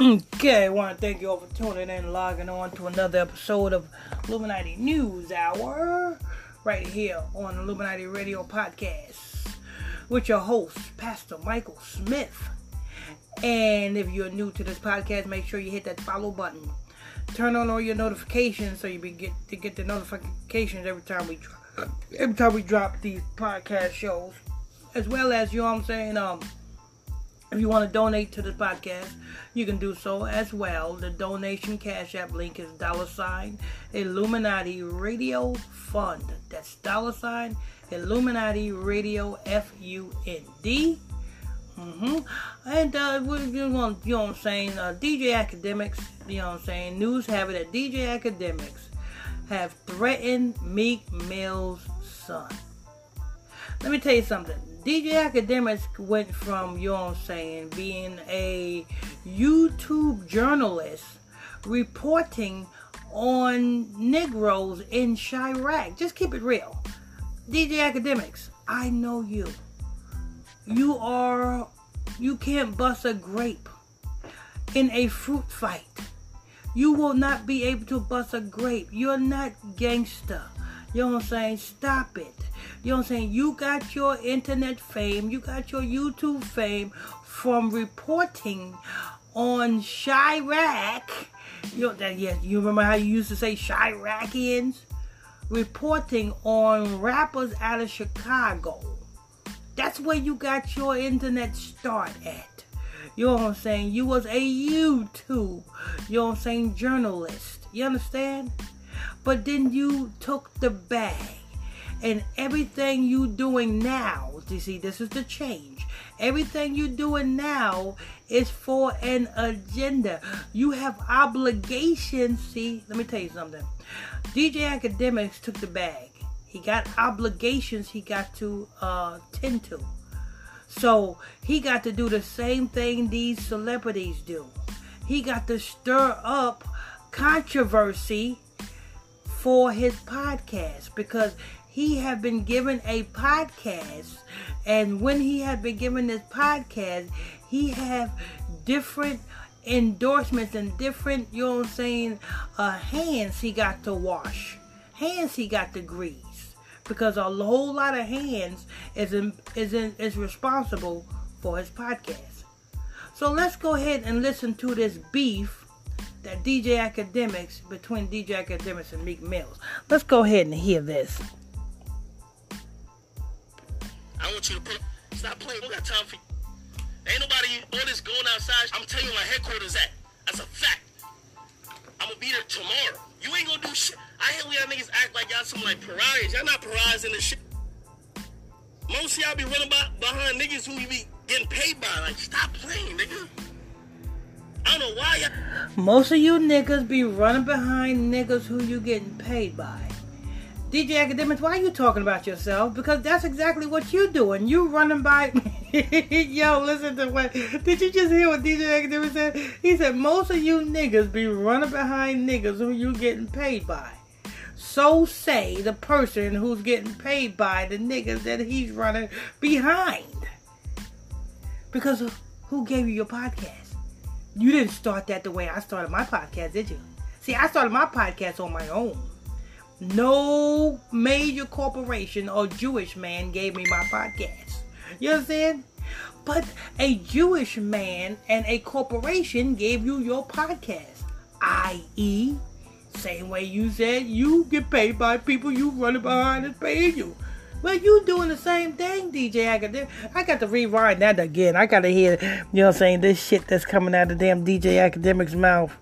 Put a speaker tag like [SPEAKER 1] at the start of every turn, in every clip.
[SPEAKER 1] Okay, I want to thank you all for tuning in and logging on to another episode of Illuminati News Hour right here on the Illuminati Radio Podcast with your host, Pastor Michael Smith. And if you're new to this podcast, make sure you hit that follow button. Turn on all your notifications so you get to get the notifications every time we drop, every time we drop these podcast shows, as well as you know what I'm saying. Um, if you want to donate to this podcast, you can do so as well. The donation cash app link is dollar sign Illuminati Radio Fund. That's dollar sign Illuminati Radio F U N D. Mm-hmm. And uh, we, you, know, you know what I'm saying? Uh, DJ Akademiks, you know what I'm saying? News have it that DJ Akademiks have threatened Meek Mill's son. Let me tell you something. DJ Akademiks went from, you know what I'm saying, being a YouTube journalist reporting on Negroes in Chiraq. Just keep it real. DJ Akademiks, I know you. You are, you can't bust a grape in a fruit fight. You will not be able to bust a grape. You're not gangster. You know what I'm saying? Stop it. You know what I'm saying? You got your internet fame, you got your YouTube fame from reporting on Chiraq. You know that yeah, you remember how you used to say Chiracians? Reporting on rappers out of Chicago. That's where you got your internet start at. You know what I'm saying? You was a YouTube, you know what I'm saying, journalist. You understand? But then you took the bag and everything you doing now you see this is the change. Everything you doing now is for an agenda. You have obligations see let me tell you something. Dj Akademiks took the bag. He got obligations he got to uh, tend to. So he got to do the same thing these celebrities do. He got to stir up controversy for his podcast because he had been given a podcast and when he had been given this podcast he had different endorsements and different you know what i'm saying uh, hands he got to wash hands he got to grease because a whole lot of hands is in, is in, is responsible for his podcast so let's go ahead and listen to this beef that DJ Akademiks between DJ Akademiks and Meek Mills. Let's go ahead and hear this.
[SPEAKER 2] I want you to put. Stop playing. We got time for you. Ain't nobody all this going outside. I'm telling you my headquarters at. That's a fact. I'm gonna be there tomorrow. You ain't gonna do shit. I hate when y'all niggas act like y'all some like pariahs. Y'all not pariahs in the shit. Most of y'all be running by, behind niggas who you be getting paid by. Like, stop playing, nigga. I don't know why y'all.
[SPEAKER 1] Most of you niggas be running behind niggas who you getting paid by. DJ Akademiks, why are you talking about yourself? Because that's exactly what you're doing. You running by. Yo, listen to what. Did you just hear what DJ Akademiks said? He said most of you niggas be running behind niggas who you getting paid by. So say the person who's getting paid by the niggas that he's running behind. Because who gave you your podcast? You didn't start that the way I started my podcast, did you? See, I started my podcast on my own. No major corporation or Jewish man gave me my podcast. You understand? But a Jewish man and a corporation gave you your podcast. I.e., same way you said you get paid by people you running behind and paying you. Well, you doing the same thing, DJ. To, I got to rewind that again. I got to hear, you know what I'm saying, this shit that's coming out of damn DJ Academic's mouth.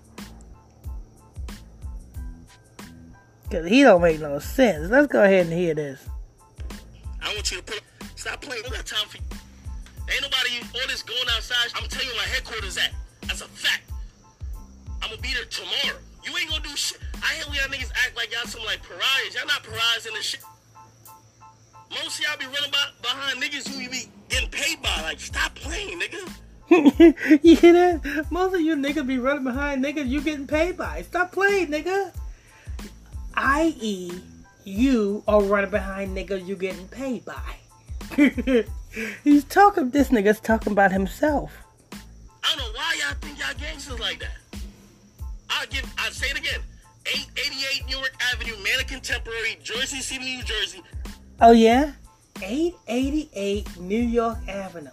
[SPEAKER 1] Cause he don't make no sense. Let's go ahead and hear this.
[SPEAKER 2] I want you to put. Stop playing. We got time for you. Ain't nobody all this going outside. I'm telling you where my headquarters at. That's a fact. I'm gonna be there tomorrow. You ain't gonna do shit. I hate when y'all niggas act like y'all some like pariahs. Y'all not pariahs in this shit. Most of y'all be running by, behind niggas who you be getting paid by. Like, stop playing, nigga.
[SPEAKER 1] you hear that? Most of you niggas be running behind niggas you getting paid by. Stop playing, nigga i.e., you are running behind niggas you getting paid by. He's talking, this nigga's talking about himself.
[SPEAKER 2] I don't know why y'all think y'all gangsters like that. I give. I say it again. 888 Newark Avenue, Manor Contemporary, Jersey City, New Jersey.
[SPEAKER 1] Oh yeah, 888 New York Avenue.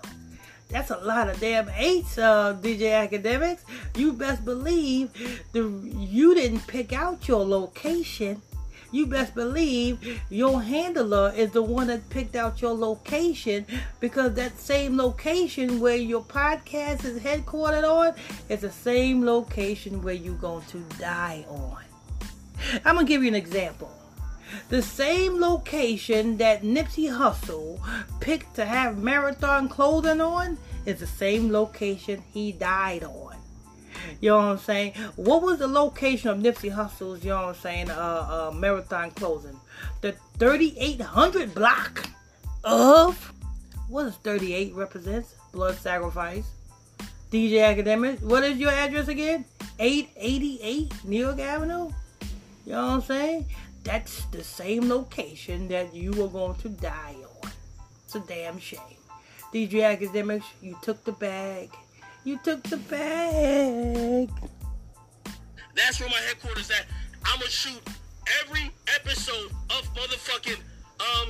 [SPEAKER 1] That's a lot of damn eights, uh, DJ Akademiks. You best believe the you didn't pick out your location. You best believe your handler is the one that picked out your location because that same location where your podcast is headquartered on is the same location where you're going to die on. I'm gonna give you an example. The same location that Nipsey Hussle picked to have marathon clothing on is the same location he died on. You know what I'm saying? What was the location of Nipsey Hussle's, you know what I'm saying, uh, uh, marathon clothing? The 3800 block of, what does 38 represents? Blood sacrifice. DJ Academic, what is your address again? 888 New York Avenue? You know what I'm saying? That's the same location that you are going to die on. It's a damn shame. DJ Akademiks, you took the bag. You took the bag.
[SPEAKER 2] That's where my headquarters at. I'ma shoot every episode of motherfucking um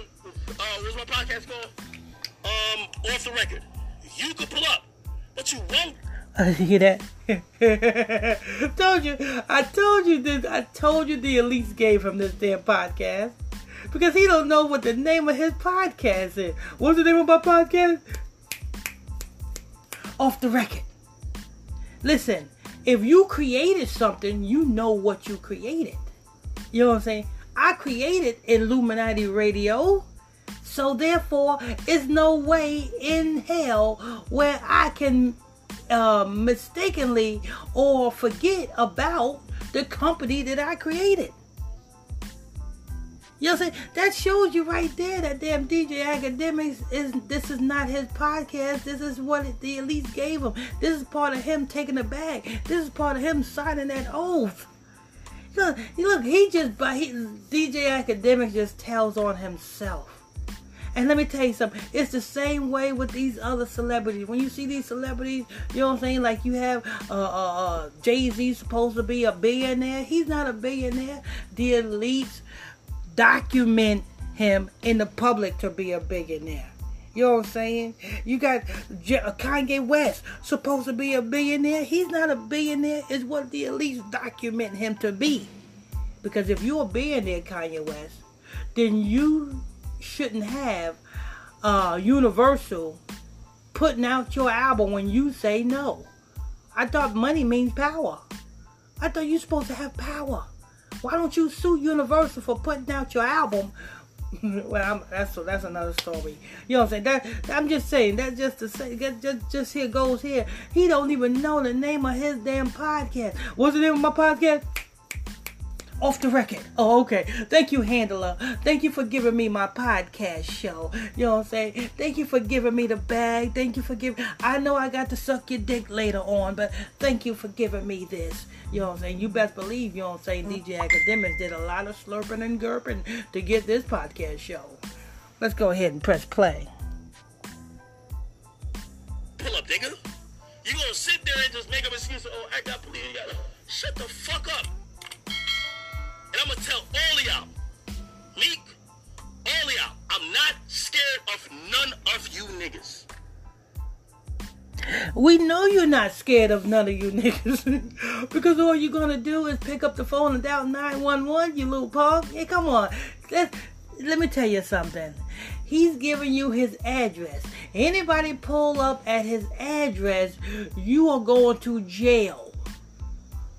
[SPEAKER 2] uh what's my podcast called? Um off the record. You could pull up, but you won't
[SPEAKER 1] hear that. told you. I told you this. I told you the elites gave him this damn podcast because he don't know what the name of his podcast is. What's the name of my podcast? Off the record. Listen, if you created something, you know what you created. You know what I'm saying? I created Illuminati Radio. So therefore, it's no way in hell where I can uh, mistakenly or forget about the company that I created. You know what I'm saying? That shows you right there that damn DJ Akademiks is this is not his podcast. This is what the elites gave him. This is part of him taking the bag. This is part of him signing that oath. Look, look, he just by DJ Akademiks just tells on himself. And let me tell you something. It's the same way with these other celebrities. When you see these celebrities, you know what I'm saying? Like you have uh, uh, uh, Jay Z supposed to be a billionaire. He's not a billionaire. The elites document him in the public to be a billionaire. You know what I'm saying? You got uh, Kanye West supposed to be a billionaire. He's not a billionaire. It's what the elites document him to be. Because if you're a billionaire, Kanye West, then you shouldn't have uh, Universal putting out your album when you say no. I thought money means power. I thought you're supposed to have power. Why don't you sue Universal for putting out your album? well, I'm, that's that's another story. You know what I'm saying? That I'm just saying that just to say just just here goes here. He don't even know the name of his damn podcast. What's the name of my podcast? Off the record. Oh, okay. Thank you, handler. Thank you for giving me my podcast show. You know what I'm saying? Thank you for giving me the bag. Thank you for giving. I know I got to suck your dick later on, but thank you for giving me this. You know what I'm saying? You best believe, you know what I'm saying? DJ Akademiks did a lot of slurping and gurping to get this podcast show. Let's go ahead and press play.
[SPEAKER 2] Pull up, nigga. You gonna sit there and just make up excuses? Oh, I got police. Shut the fuck up.
[SPEAKER 1] We know you're not scared of none of you niggas. because all you're gonna do is pick up the phone and dial 911, you little punk. Hey, come on. Let, let me tell you something. He's giving you his address. Anybody pull up at his address, you are going to jail.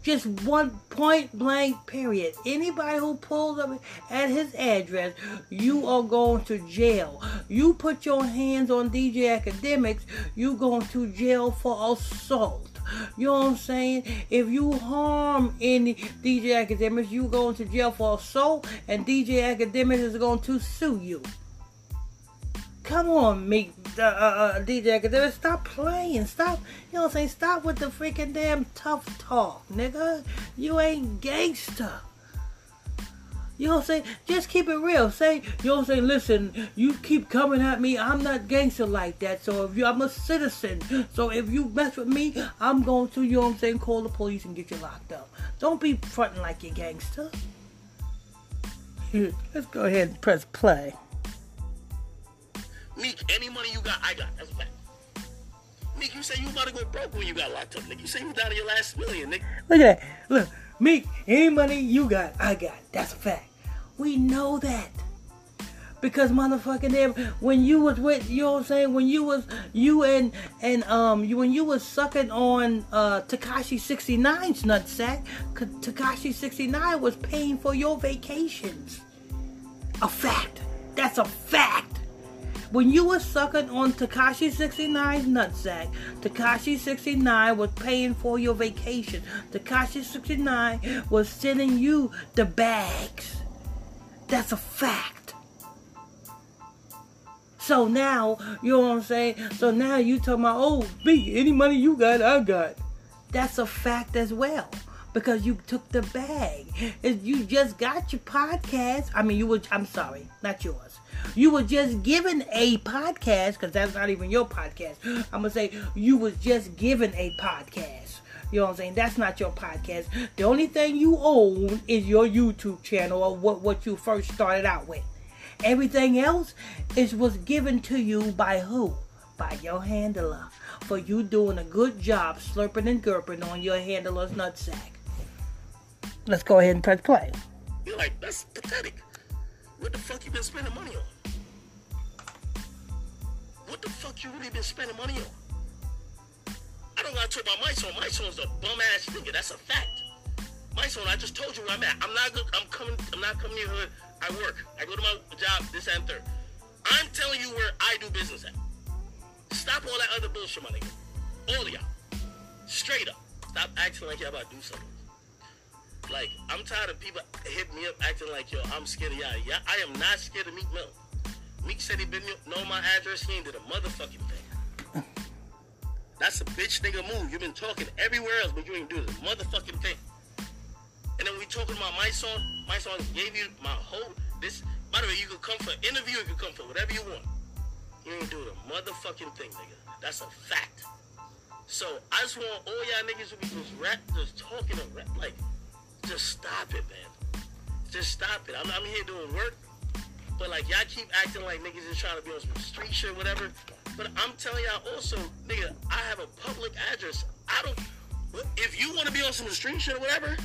[SPEAKER 1] Just one point blank period. Anybody who pulls up at his address, you are going to jail. You put your hands on DJ Akademiks, you going to jail for assault. You know what I'm saying? If you harm any DJ Akademiks, you going to jail for assault, and DJ Akademiks is going to sue you. Come on, me, uh, uh, uh DJ Academic, stop playing. Stop, you know what I'm saying? Stop with the freaking damn tough talk, nigga. You ain't gangster. You know what I'm saying? Just keep it real. Say, you know what I'm saying? Listen, you keep coming at me. I'm not gangster like that. So if you, I'm a citizen. So if you mess with me, I'm going to, you know what I'm saying, call the police and get you locked up. Don't be fronting like you're gangster. Let's go ahead and press play.
[SPEAKER 2] Meek, any money you got, I got. That's a fact. Meek, you say you about to go broke when you got locked up, nigga. You say you down to your last million, nigga.
[SPEAKER 1] Look at that. Look, Meek, any money you got, I got. That's a fact. We know that. Because motherfucking them, when you was with, you know what I'm saying, when you was, you and, and, um, you, when you was sucking on, uh, Tekashi 69's nutsack, Tekashi 69 was paying for your vacations. A fact. That's a fact. When you were sucking on Tekashi 69's nutsack, Tekashi 69 was paying for your vacation. Tekashi 69 was sending you the bags. That's a fact. So now, you know what I'm saying? So now you talking about, oh, me, any money you got, I got. That's a fact as well. Because you took the bag. If you just got your podcast. I mean, you were, I'm sorry, not yours. You were just given a podcast, because that's not even your podcast. I'm going to say you was just given a podcast. You know what I'm saying? That's not your podcast. The only thing you own is your YouTube channel or what, what you first started out with. Everything else is was given to you by who? By your handler. For you doing a good job slurping and gurping on your handler's nutsack. Let's go ahead and press play.
[SPEAKER 2] You're like, that's pathetic. What the fuck you been spending money on? What the fuck you really been spending money on? I don't gotta talk about my son. My son's a bum ass nigga. That's a fact. My son, I just told you where I'm at. I'm not good. I'm coming. I'm not coming here. I work. I go to my job. This and third. I'm telling you where I do business at. Stop all that other bullshit, my nigga. All of y'all. Straight up. Stop acting like y'all about to do something. Like, I'm tired of people hitting me up acting like, yo, I'm scared of y'all. Yeah, I am not scared of Meek Mill. Meek said he didn't know my address. He ain't did a motherfucking thing. That's a bitch nigga move. You've been talking everywhere else, but you ain't do the motherfucking thing. And then we talking about my song. My song gave you my whole this. By the way, you could come for interview. You could come for whatever you want. You ain't do the motherfucking thing, nigga. That's a fact. So I just want all y'all niggas to be just rap, just talking and rap. Like, just stop it, man. Just stop it. I'm, I'm here doing work. But like y'all keep acting like niggas is trying to be on some street shit, or whatever. But I'm telling y'all also, nigga, I have a public address. I don't. If you want to be on some street shit or whatever,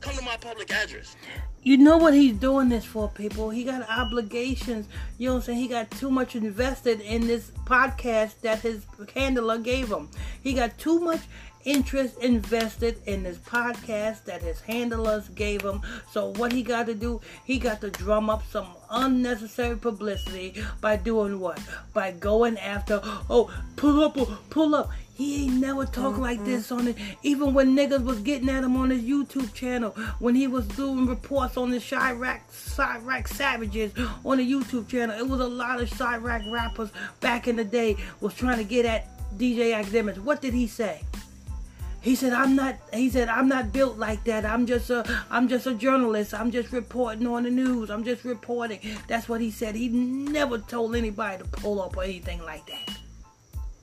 [SPEAKER 2] come to my public address.
[SPEAKER 1] You know what he's doing this for, people. He got obligations. You know what I'm saying? He got too much invested in this podcast that his handler gave him. He got too much interest invested in this podcast that his handlers gave him. So what he got to do, he got to drum up some unnecessary publicity by doing what? By going after, oh, pull up, pull up. He ain't never talked like this on it. Even when niggas was getting at him on his YouTube channel, when he was doing reports on the Chiraq, Chiraq Savages on the YouTube channel, it was a lot of Chiraq rappers back in the day was trying to get at DJ Akademiks. What did he say? He said, "I'm not." He said, "I'm not built like that. I'm just a. I'm just a journalist. I'm just reporting on the news. I'm just reporting." That's what he said. He never told anybody to pull up or anything like that.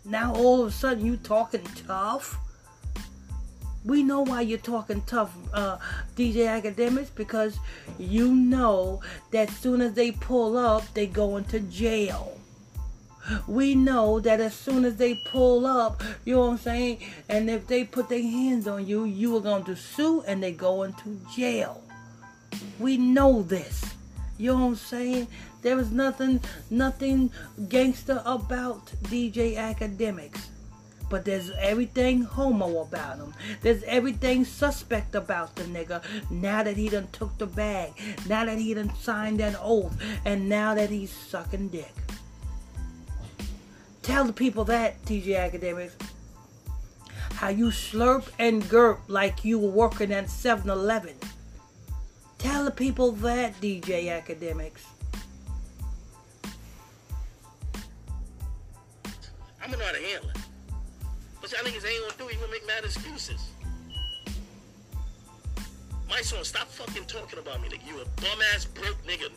[SPEAKER 1] Now all of a sudden you talking tough. We know why you're talking tough, uh, DJ Akademiks, because you know that as soon as they pull up, they go into jail we know that as soon as they pull up, you know what I'm saying, and if they put their hands on you, you are going to sue and they go into jail. We know this. You know what I'm saying? There was nothing, nothing gangster about DJ Akademiks. But there's everything homo about him. There's everything suspect about the nigga. Now that he done took the bag. Now that he done signed that oath. And now that he's sucking dick. Tell the people that, TJ Academics. How you slurp and gurp like you were working at 7 Eleven. Tell the people that, DJ Akademiks.
[SPEAKER 2] I'm gonna know how to handle it. But y'all niggas ain't gonna do it, you gonna make mad excuses. My son, stop fucking talking about me, nigga. You a bum ass broke nigga.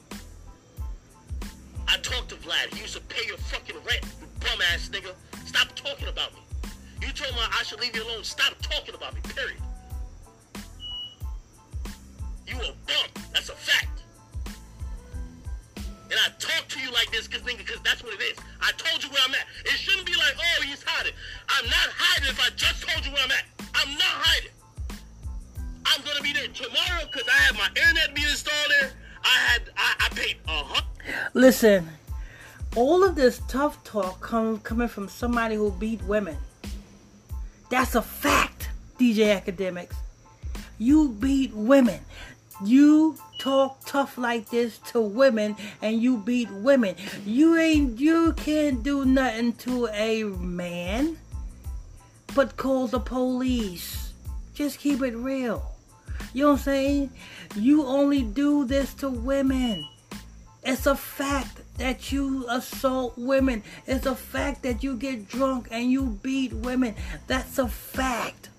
[SPEAKER 2] I talked to Vlad. He used to pay your fucking rent, you bum ass nigga. Stop talking about me. You told me I should leave you alone. Stop talking about me, period. You a bum. That's a fact. And I talk to you like this because nigga, because that's what it is. I told you where I'm at. It shouldn't be like, oh, he's hiding. I'm not hiding if I just told you where I'm at. I'm not hiding. I'm gonna be there tomorrow because I have my internet being installed there. I had I, I paid a hundred.
[SPEAKER 1] Listen, all of this tough talk come, coming from somebody who beat women. That's a fact, DJ Akademiks. You beat women. You talk tough like this to women and you beat women. You ain't you can't do nothing to a man but call the police. Just keep it real. You know what I'm saying? You only do this to women. It's a fact that you assault women. It's a fact that you get drunk and you beat women. That's a fact.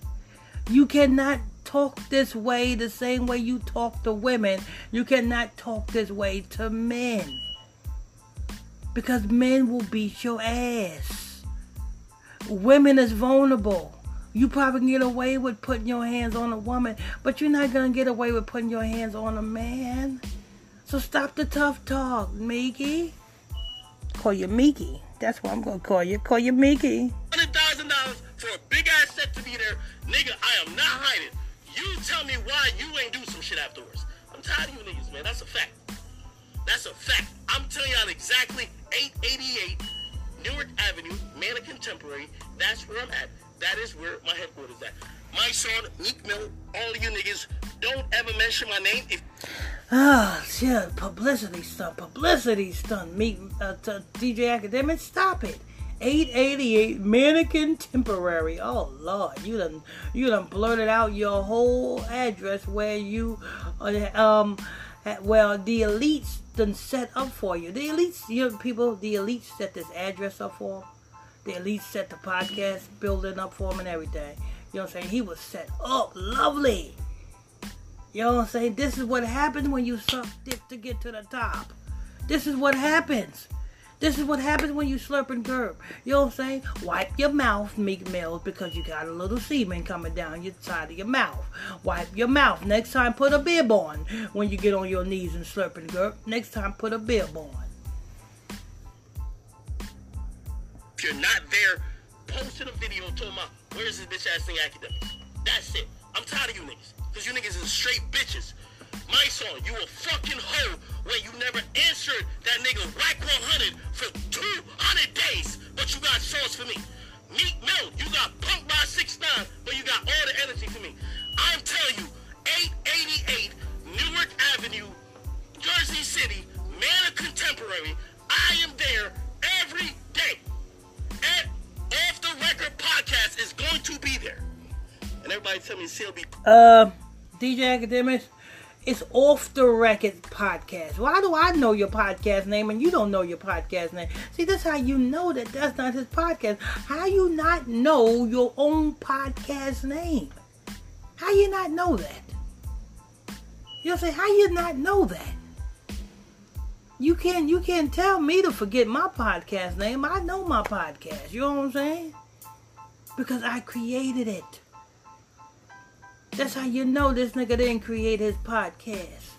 [SPEAKER 1] You cannot talk this way the same way you talk to women. You cannot talk this way to men. Because men will beat your ass. Women is vulnerable. You probably can get away with putting your hands on a woman, but you're not gonna get away with putting your hands on a man. So stop the tough talk, Mickey. Call you Mickey. That's what I'm gonna call you. Call you Mickey.
[SPEAKER 2] hundred thousand dollars for a big ass set to be there, nigga. I am not hiding. You tell me why you ain't do some shit afterwards. I'm tired of you niggas, man. That's a fact. That's a fact. I'm telling y'all exactly 888 Newark Avenue, Manor Contemporary. That's where I'm at. That is where my headquarters at. My son, Meek Mill, all you niggas, don't ever mention my name. If
[SPEAKER 1] Ah, shit, publicity stunt, publicity stunt. Meet uh, t- DJ Academic, stop it. 888 Mannequin Temporary. Oh Lord, you done you done blurted out your whole address where you uh, um well the elites done set up for you. The elites, you know, people, the elites set this address up for. The elites set the podcast building up for them and everything. You know what I'm saying? He was set up lovely. You know what I'm saying? This is what happens when you suck dick to get to the top. This is what happens. This is what happens when you slurp and gurp. You know what I'm saying? Wipe your mouth, Meek Mills, because you got a little semen coming down your side of your mouth. Wipe your mouth. Next time, put a bib on when you get on your knees and slurp and gurp. Next time, put a bib on.
[SPEAKER 2] if you're not there, posting a video talking about where's this bitch ass thing academics. That's it. I'm tired of you niggas. Cause you niggas is straight bitches. My son, you a fucking hoe when you never answered that nigga Wack 100 for 200 days, but you got sauce for me. Meek Mill, you got punked by 6 9 but you got all the energy for me. I'm telling you, 888 Newark Avenue, Jersey City, Manor Contemporary. I am there every day. Off the Record Podcast is going to be there. And everybody tell me CLB.
[SPEAKER 1] Uh, DJ Akademiks, it's off the record podcast. Why do I know your podcast name and you don't know your podcast name? See, that's how you know that that's not his podcast. How you not know your own podcast name? How you not know that? You'll say, how you not know that? You can't you can't tell me to forget my podcast name. I know my podcast. You know what I'm saying? Because I created it. That's how you know this nigga didn't create his podcast.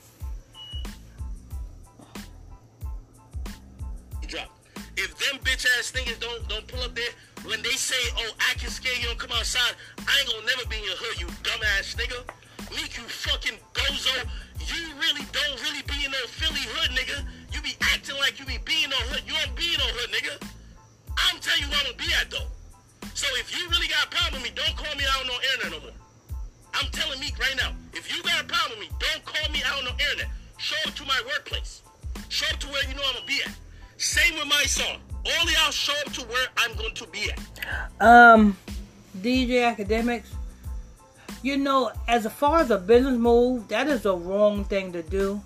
[SPEAKER 2] drop. If them bitch ass niggas don't don't pull up there, when they say, oh, I can scare you and come outside, I ain't gonna never be in your hood, you dumbass nigga. Meek, you fucking bozo. You really don't really be in no Philly hood, nigga. You be acting like you be being no hood. You don't be in no hood, nigga. I'm telling you where I'm gonna be at, though. So if you really got a problem with me, don't call me out on no internet no more. I'm telling Meek right now, if you got a problem with me, don't call me out on the internet. Show up to my workplace. Show up to where you know I'm gonna be at. Same with my song. Only I'll show up to where I'm going to be at.
[SPEAKER 1] Um, DJ Akademiks, you know, as far as a business move, that is the wrong thing to do.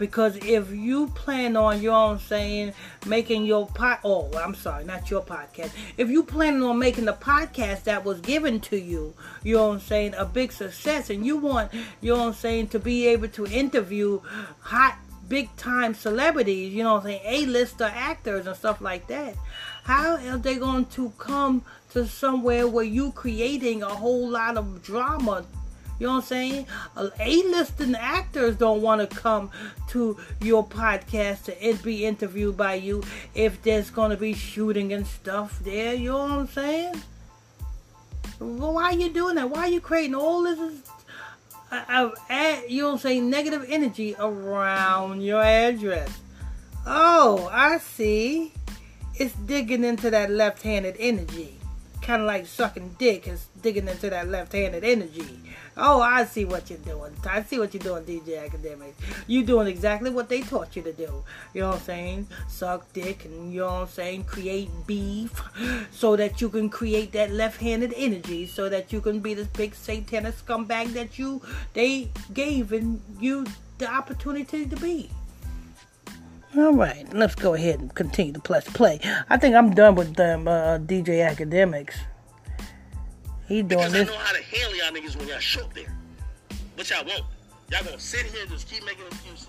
[SPEAKER 1] Because if you plan on, your own saying, making your pot, oh, I'm sorry, not your podcast. If you planning on making the podcast that was given to you, you know saying, a big success, and you want, you know saying, to be able to interview hot, big time celebrities, you know what I'm saying, A-lister actors and stuff like that. How are they going to come to somewhere where you creating a whole lot of drama you know what I'm saying? A-listing actors don't want to come to your podcast to be interviewed by you if there's going to be shooting and stuff there. You know what I'm saying? Well, why are you doing that? Why are you creating all this? Uh, uh, you know what I'm saying? Negative energy around your address. Oh, I see. It's digging into that left-handed energy kind of like sucking dick is digging into that left-handed energy. Oh, I see what you're doing. I see what you're doing, DJ Academic. You doing exactly what they taught you to do. You know what I'm saying? Suck dick and you know what I'm saying? Create beef so that you can create that left-handed energy so that you can be this big satanic scumbag that you they gave and you the opportunity to be. All right, let's go ahead and continue to plus play. I think I'm done with them uh, DJ Akademiks. He doing
[SPEAKER 2] because
[SPEAKER 1] this.
[SPEAKER 2] I know how to handle y'all niggas when y'all show up there. But y'all won't. Y'all gonna sit here and just keep making excuses.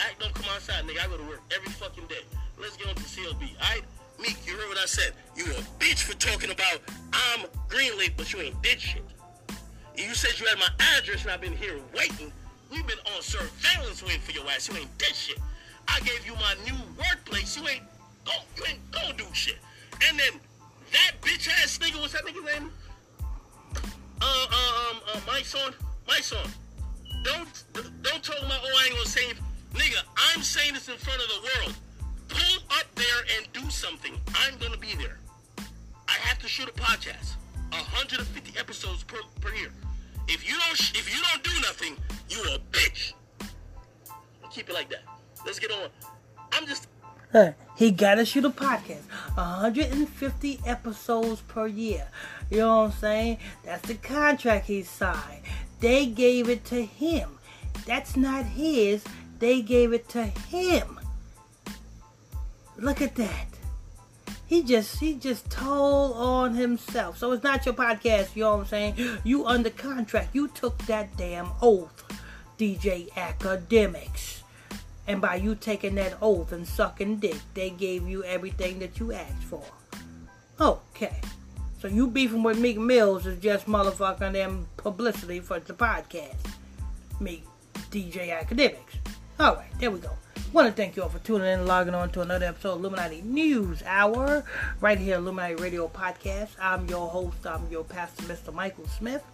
[SPEAKER 2] Act don't come outside, nigga. I go to work every fucking day. Let's get on to CLB. Alright? Meek, you heard what I said. You a bitch for talking about I'm Greenleaf, but you ain't did shit. You said you had my address and I've been here waiting. We've been on surveillance waiting for your ass. You ain't did shit. I gave you my new workplace. You ain't go, you ain't gonna do shit. And then that bitch ass nigga, what's that nigga's name? Uh, uh, um, uh, my son, my son. Don't, don't talk about, oh, I ain't gonna say, nigga, I'm saying this in front of the world. Pull up there and do something. I'm gonna be there. I have to shoot a podcast, 150 episodes per, per year. If you don't, if you don't do nothing, you a bitch. Keep it like that. Let's get on. I'm just.
[SPEAKER 1] Uh, he got to shoot a podcast. 150 episodes per year. You know what I'm saying? That's the contract he signed. They gave it to him. That's not his. They gave it to him. Look at that. He just he just told on himself. So it's not your podcast, you know what I'm saying? You under contract. You took that damn oath, DJ Akademiks. And by you taking that oath and sucking dick, they gave you everything that you asked for. Okay. So you beefing with Meek Mills is just motherfucking them publicity for the podcast. Meek DJ Akademiks. Alright, there we go. Want to thank you all for tuning in and logging on to another episode of Illuminati News Hour right here, Illuminati Radio Podcast. I'm your host, I'm your pastor, Mr. Michael Smith.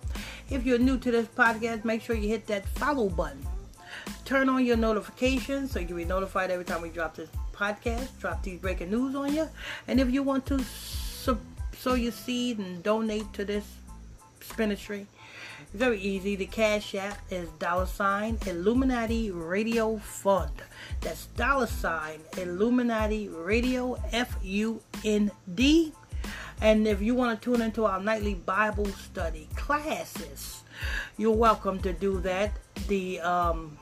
[SPEAKER 1] If you're new to this podcast, make sure you hit that follow button turn on your notifications so you can be notified every time we drop this podcast, drop these breaking news on you. And if you want to sow your seed and donate to this ministry, very easy. The cash app is dollar sign Illuminati Radio Fund. That's dollar sign Illuminati Radio F U N D. And if you want to tune into our nightly Bible study classes, you're welcome to do that. The um,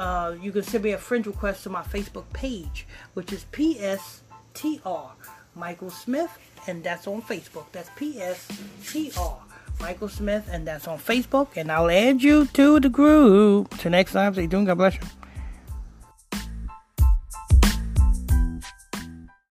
[SPEAKER 1] uh, you can send me a friend request to my Facebook page, which is PSTR Michael Smith, and that's on Facebook. That's PSTR Michael Smith, and that's on Facebook, and I'll add you to the group. Till next time, stay tuned. God bless you.